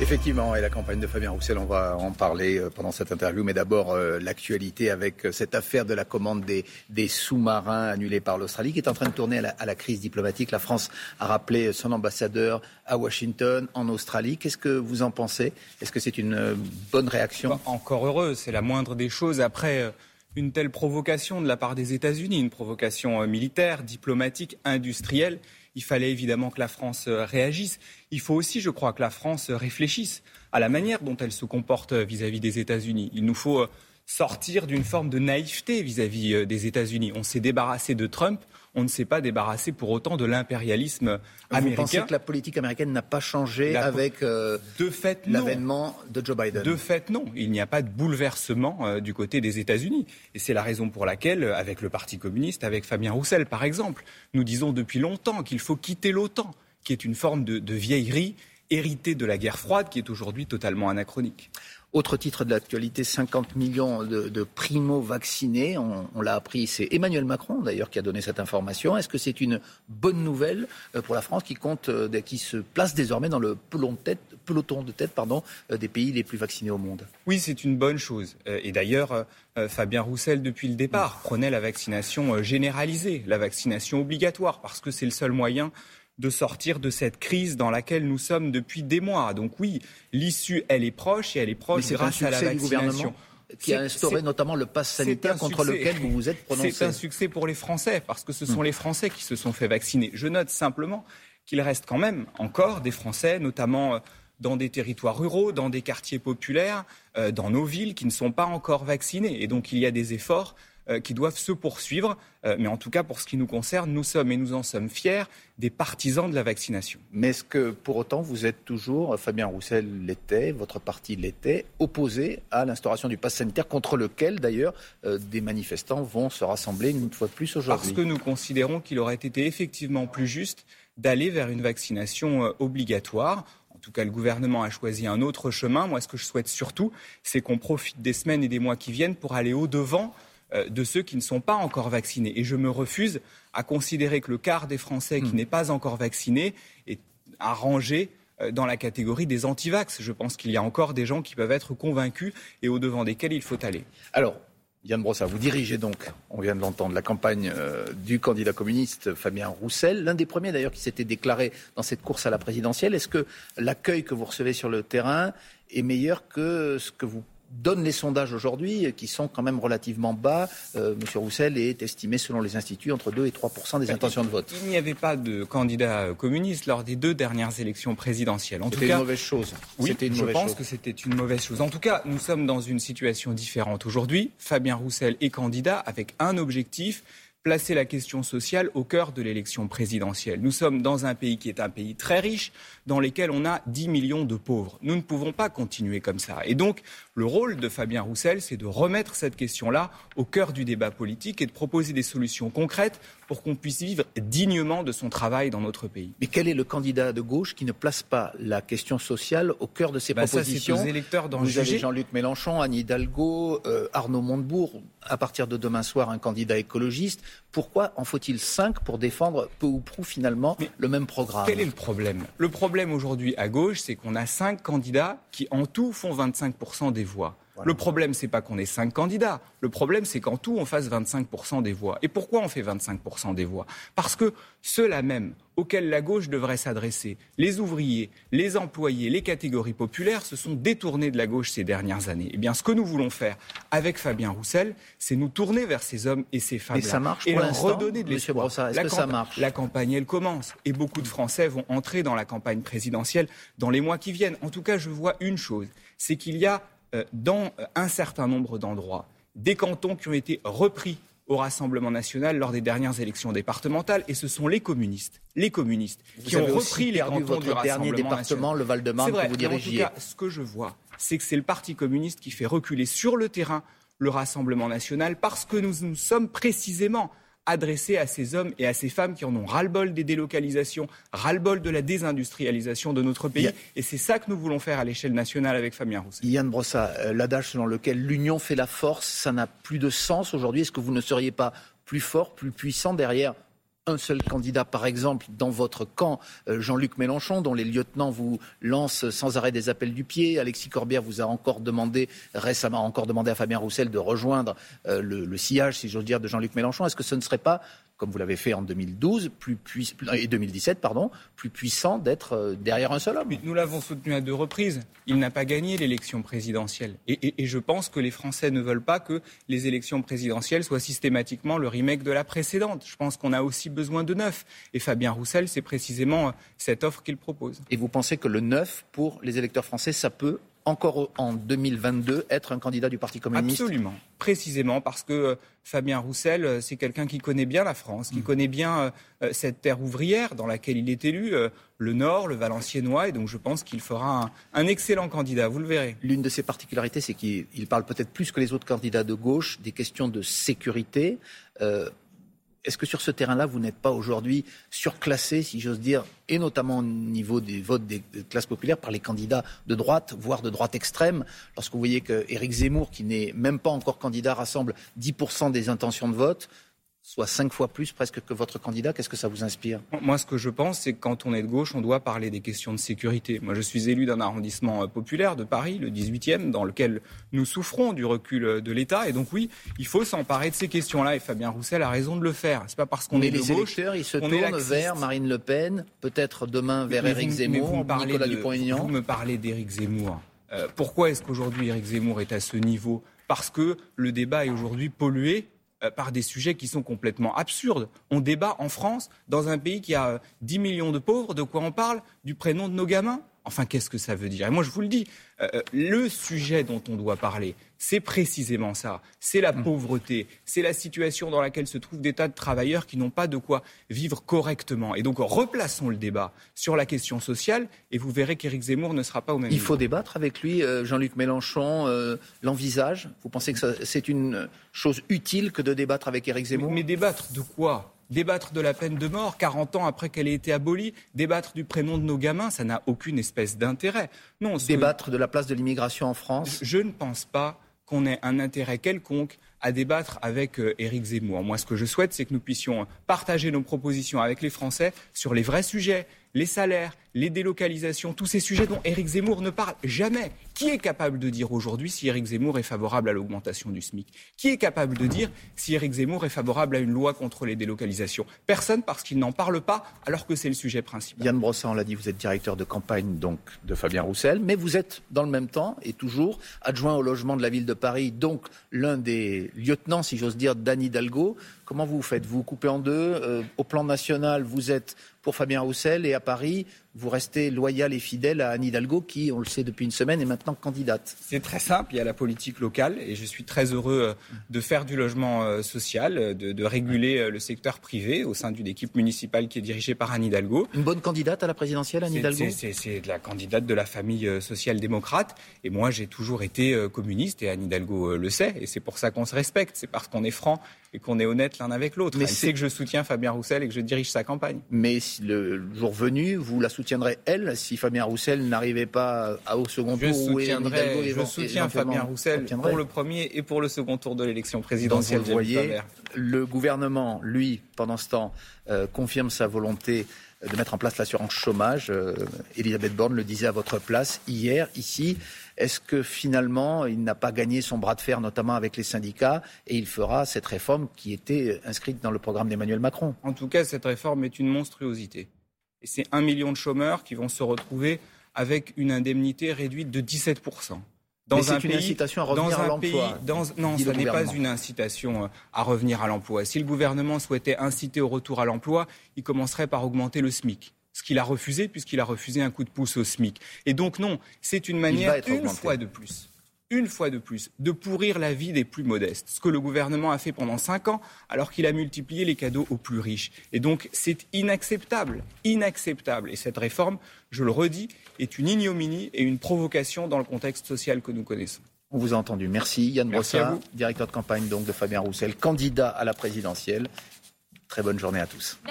Effectivement, et la campagne de Fabien Roussel, on va en parler euh, pendant cette interview, mais d'abord euh, l'actualité avec euh, cette affaire de la commande des, sous-marins annulés par l'Australie qui est en train de tourner à la, à la, crise diplomatique. La France a rappelé son ambassadeur à Washington, en Australie. Qu'est-ce que vous en pensez? Est-ce que c'est une bonne réaction? Bah, Encore heureux, c'est la moindre des choses après une telle provocation de la part des États-Unis, une provocation militaire, diplomatique, industrielle il fallait évidemment que la France euh, réagisse. Il faut aussi, je crois, que la France réfléchisse à la manière dont elle se comporte vis-à-vis des États-Unis. Il nous faut euh, sortir d'une forme de naïveté vis-à-vis euh, des États-Unis. On s'est débarrassé de Trump, on ne s'est pas débarrassé pour autant de l'impérialisme américain. Vous pensez que la politique américaine n'a pas changé avec euh, l'avènement de Joe Biden? De fait, non. Il n'y a pas de bouleversement euh, du côté des États-Unis. Et c'est la raison pour laquelle, avec le Parti communiste, avec Fabien Roussel par exemple, nous disons depuis longtemps qu'il faut quitter l'OTAN, qui est une forme de, de vieillerie héritée de la guerre froide qui est aujourd'hui totalement anachronique. Autre titre de l'actualité, 50 millions de, primo-vaccinés. On, l'a appris, c'est Emmanuel Macron d'ailleurs qui a donné cette information. Est-ce que c'est une bonne nouvelle euh, pour la France qui compte, euh, qui se place désormais dans le peloton de tête, euh, des pays les plus vaccinés au monde? Oui, c'est une bonne chose. Et d'ailleurs, Fabien Roussel, depuis le départ, prenait la vaccination généralisée, la vaccination obligatoire, parce que c'est le seul moyen de sortir de cette crise dans laquelle nous sommes depuis des mois. Donc oui, l'issue, elle est proche et elle est proche grâce à la vaccination qui a instauré notamment le pass sanitaire contre lequel vous vous êtes prononcé. C'est un succès pour les Français, parce que ce sont hmm. les Français qui se sont fait vacciner. Je note simplement qu'il reste quand même encore des Français, notamment euh, dans des territoires ruraux, dans des quartiers populaires, euh, dans nos villes, qui ne sont pas encore vaccinés. Et donc il y a des efforts qui doivent se poursuivre. Euh, mais en tout cas, pour ce qui nous concerne, nous sommes, et nous en sommes fiers, des partisans de la vaccination. Mais est-ce que pour autant vous êtes toujours, Fabien Roussel l'était, votre parti l'était, opposé à l'instauration du pass sanitaire contre lequel d'ailleurs euh, des manifestants vont se rassembler une fois de plus aujourd'hui? Parce que nous considérons qu'il aurait été effectivement plus juste d'aller vers une vaccination obligatoire. En tout cas, le gouvernement a choisi un autre chemin. Moi, ce que je souhaite surtout, c'est qu'on profite des semaines et des mois qui viennent pour aller au-devant euh, de ceux qui ne sont pas encore vaccinés. Et je me refuse à considérer que le quart des Français qui hmm. n'est pas encore vacciné est à ranger euh, dans la catégorie des antivax. Je pense qu'il y a encore des gens qui peuvent être convaincus et au devant desquels il faut aller. Alors, Yann Brossa, vous dirigez donc, on vient de l'entendre, la campagne euh, du candidat communiste Fabien Roussel, l'un des premiers d'ailleurs qui s'était déclaré dans cette course à la présidentielle. Est-ce que l'accueil que vous recevez sur le terrain est meilleur que ce que vous donnent les sondages aujourd'hui, qui sont quand même relativement bas. Euh, Monsieur Roussel est estimé, selon les instituts, entre 2 et 3 des intentions de vote. Il n'y avait pas de candidat communiste lors des deux dernières élections présidentielles. C'était une mauvaise chose. Oui, une je pense que c'était une mauvaise chose. En tout cas, nous sommes dans une situation différente aujourd'hui. Fabien Roussel est candidat avec un objectif placer la question sociale au cœur de l'élection présidentielle. Nous sommes dans un pays qui est un pays très riche, dans lequel on a 10 millions de pauvres. Nous ne pouvons pas continuer comme ça. Et donc, le rôle de Fabien Roussel, c'est de remettre cette question-là au cœur du débat politique et de proposer des solutions concrètes pour qu'on puisse vivre dignement de son travail dans notre pays. Mais quel est le candidat de gauche qui ne place pas la question sociale au cœur de ses bah, propositions ça, aux électeurs Vous avez Jean-Luc Mélenchon, Anne Hidalgo, euh, Arnaud Montebourg, à partir de demain soir, un candidat écologiste. Pourquoi en faut-il cinq pour défendre peu ou prou finalement le même programme Quel est le problème? Le problème aujourd'hui à gauche, c'est qu'on a cinq candidats qui en tout font 25% des voix. Le problème, c'est pas qu'on ait cinq candidats. Le problème, c'est qu'en tout, on fasse 25% des voix. Et pourquoi on fait 25% des voix? Parce que ceux-là même auxquels la gauche devrait s'adresser, les ouvriers, les employés, les catégories populaires, se sont détournés de la gauche ces dernières années. Eh bien, ce que nous voulons faire avec Fabien Roussel, c'est nous tourner vers ces hommes et ces femmes. Et ça marche et leur redonner de l'espoir. Est-ce que ça marche? La campagne, elle commence. Et beaucoup de Français vont entrer dans la campagne présidentielle dans les mois qui viennent. En tout cas, je vois une chose, c'est qu'il y a dans un certain nombre d'endroits des cantons qui ont été repris au Rassemblement national lors des dernières élections départementales, et ce sont les communistes, les communistes qui ont repris les cantons votre du dernier département, le Val-de-Marne, que vous dirigiez. En tout cas, ce que je vois, c'est que c'est le Parti communiste qui fait reculer sur le terrain le Rassemblement national parce que nous nous sommes précisément adressé à ces hommes et à ces femmes qui en ont ras-le-bol des délocalisations, ras-le-bol de la désindustrialisation de notre pays. Et c'est ça que nous voulons faire à l'échelle nationale avec Fabien Roussel. Yann Brossa, euh, l'adage selon lequel l'union fait la force, ça n'a plus de sens aujourd'hui. Est-ce que vous ne seriez pas plus fort, plus puissant derrière un seul candidat, par exemple, dans votre camp, euh, Jean-Luc Mélenchon, dont les lieutenants vous lancent sans arrêt des appels du pied. Alexis Corbière vous a encore demandé, récemment encore demandé à Fabien Roussel de rejoindre euh, le, sillage, si j'ose dire, de Jean-Luc Mélenchon. Est-ce que ce ne serait pas comme vous l'avez fait en 2012 plus et 2017, pardon, plus puissant d'être euh, derrière un seul homme. Nous l'avons soutenu à deux reprises. Il n'a pas gagné l'élection présidentielle. Et, et, je pense que les Français ne veulent pas que les élections présidentielles soient systématiquement le remake de la précédente. Je pense qu'on a aussi besoin de neuf. Et Fabien Roussel, c'est précisément euh, cette offre qu'il propose. Et vous pensez que le neuf, pour les électeurs français, ça peut encore en 2022 être un candidat du Parti communiste Absolument, précisément parce que euh, Fabien Roussel, euh, c'est quelqu'un qui connaît bien la France, qui mm. connaît bien euh, cette terre ouvrière dans laquelle il est élu, le Nord, le Valenciennois, et donc je pense qu'il fera un, excellent candidat, vous le verrez. L'une de ses particularités, c'est qu'il parle peut-être plus que les autres candidats de gauche des questions de sécurité. Est-ce que sur ce terrain-là, vous n'êtes pas aujourd'hui surclassé, si j'ose dire, et notamment au niveau des votes des classes populaires par les candidats de droite, voire de droite extrême Lorsque vous voyez qu'Éric Zemmour, qui n'est même pas encore candidat, rassemble 10% des intentions de vote, soit cinq fois plus presque que votre candidat. Qu'est-ce que ça vous inspire? Moi, ce que je pense, c'est que quand on est de gauche, on doit parler des questions de sécurité. Moi, je suis élu d'un arrondissement euh, populaire de Paris, le 18e, dans lequel nous souffrons du recul euh, de l'État. Et donc, oui, il faut s'emparer de ces questions-là. Et Fabien Roussel a raison de le faire. C'est pas parce qu'on est de les gauche, électeurs, ils se tournent vers Marine Le Pen, peut-être demain vers Éric Zemmour, Nicolas Dupont-Aignan. Vous me parlez d'Éric Zemmour. Euh, pourquoi est-ce qu'aujourd'hui Éric Zemmour est à ce niveau? Parce que le débat est aujourd'hui pollué par des sujets qui sont complètement absurdes. On débat en France, dans un pays qui a 10 millions de pauvres, de quoi on parle? Du prénom de nos gamins? Enfin, qu'est-ce que ça veut dire? Et moi, je vous le dis, euh, euh, le sujet dont on doit parler, c'est précisément ça. C'est la mmh. pauvreté, c'est la situation dans laquelle se trouvent des tas de travailleurs qui n'ont pas de quoi vivre correctement. Et donc, replaçons le débat sur la question sociale et vous verrez qu'Éric Zemmour ne sera pas au même Il faut débattre avec lui. Jean-Luc Mélenchon l'envisage? Vous pensez que c'est une chose utile que de débattre avec Éric Zemmour? Mais débattre de quoi? Débattre de la peine de mort 40 ans après qu'elle ait été abolie, débattre du prénom de nos gamins, ça n'a aucune espèce d'intérêt. Non, débattre de la place de l'immigration en France. Je ne pense pas qu'on ait un intérêt quelconque à débattre avec euh, Éric Zemmour. Moi, ce que je souhaite, c'est que nous puissions partager nos propositions avec les Français sur les vrais sujets, les salaires, les délocalisations, tous ces sujets dont Éric Zemmour ne parle jamais. Qui est capable de dire aujourd'hui si Éric Zemmour est favorable à l'augmentation du SMIC? Qui est capable de dire si Éric Zemmour est favorable à une loi contre les délocalisations? Personne parce qu'il n'en parle pas alors que c'est le sujet principal. Yann Brossard, on l'a dit, vous êtes directeur de campagne donc de Fabien Roussel, mais vous êtes dans le même temps et toujours adjoint au logement de la ville de Paris, donc l'un des lieutenants, si j'ose dire, d'Anne Hidalgo. Comment vous faites? Vous vous coupez en deux. Euh, au plan national, vous êtes pour Fabien Roussel et à Paris, vous restez loyal et fidèle à Anne Hidalgo qui, on le sait depuis une semaine, est maintenant candidate C'est très simple, il y a la politique locale et je suis très heureux euh, de faire du logement euh, social, euh, de, réguler le secteur privé au sein d'une équipe municipale qui est dirigée par Anne Hidalgo. Une bonne candidate à la présidentielle, Anne Hidalgo C'est la candidate de la famille social-démocrate et moi j'ai toujours été communiste et Anne Hidalgo le sait et c'est pour ça qu'on se respecte, c'est parce qu'on est franc et qu'on est honnête l'un avec l'autre. Mais c'est que je soutiens Fabien Roussel et que je dirige sa campagne. Mais si le jour venu, vous la soutiendrez elle si Fabien Roussel n'arrivait pas au second tour je Je soutiens Fabien Roussel pour le premier et pour le second tour de l'élection présidentielle. vous voyez, le gouvernement, lui, pendant ce temps, euh, confirme sa volonté de mettre en place l'assurance chômage. Euh, Elisabeth Borne le disait à votre place hier, ici. Est-ce que finalement, il n'a pas gagné son bras de fer, notamment avec les syndicats, et il fera cette réforme qui était inscrite dans le programme d'Emmanuel Macron? En tout cas, cette réforme est une monstruosité. Et c'est un million de chômeurs qui vont se retrouver avec une indemnité réduite de 17 dans c'est une incitation à revenir à l'emploi. Non, ce n'est pas une incitation à revenir à l'emploi. Si le gouvernement souhaitait inciter au retour à l'emploi, il commencerait par augmenter le SMIC ce qu'il a refusé puisqu'il a refusé un coup de pouce au SMIC. Et donc non, c'est une manière, une fois de plus, une fois de plus, de pourrir la vie des plus modestes. Ce que le gouvernement a fait pendant cinq ans, alors qu'il a multiplié les cadeaux aux plus riches. Et donc, c'est inacceptable, inacceptable. Et cette réforme, je le redis, est une ignominie et une provocation dans le contexte social que nous connaissons. On vous a entendu. Merci Yann Brossard, directeur de campagne donc de Fabien Roussel, candidat à la présidentielle. Très bonne journée à tous.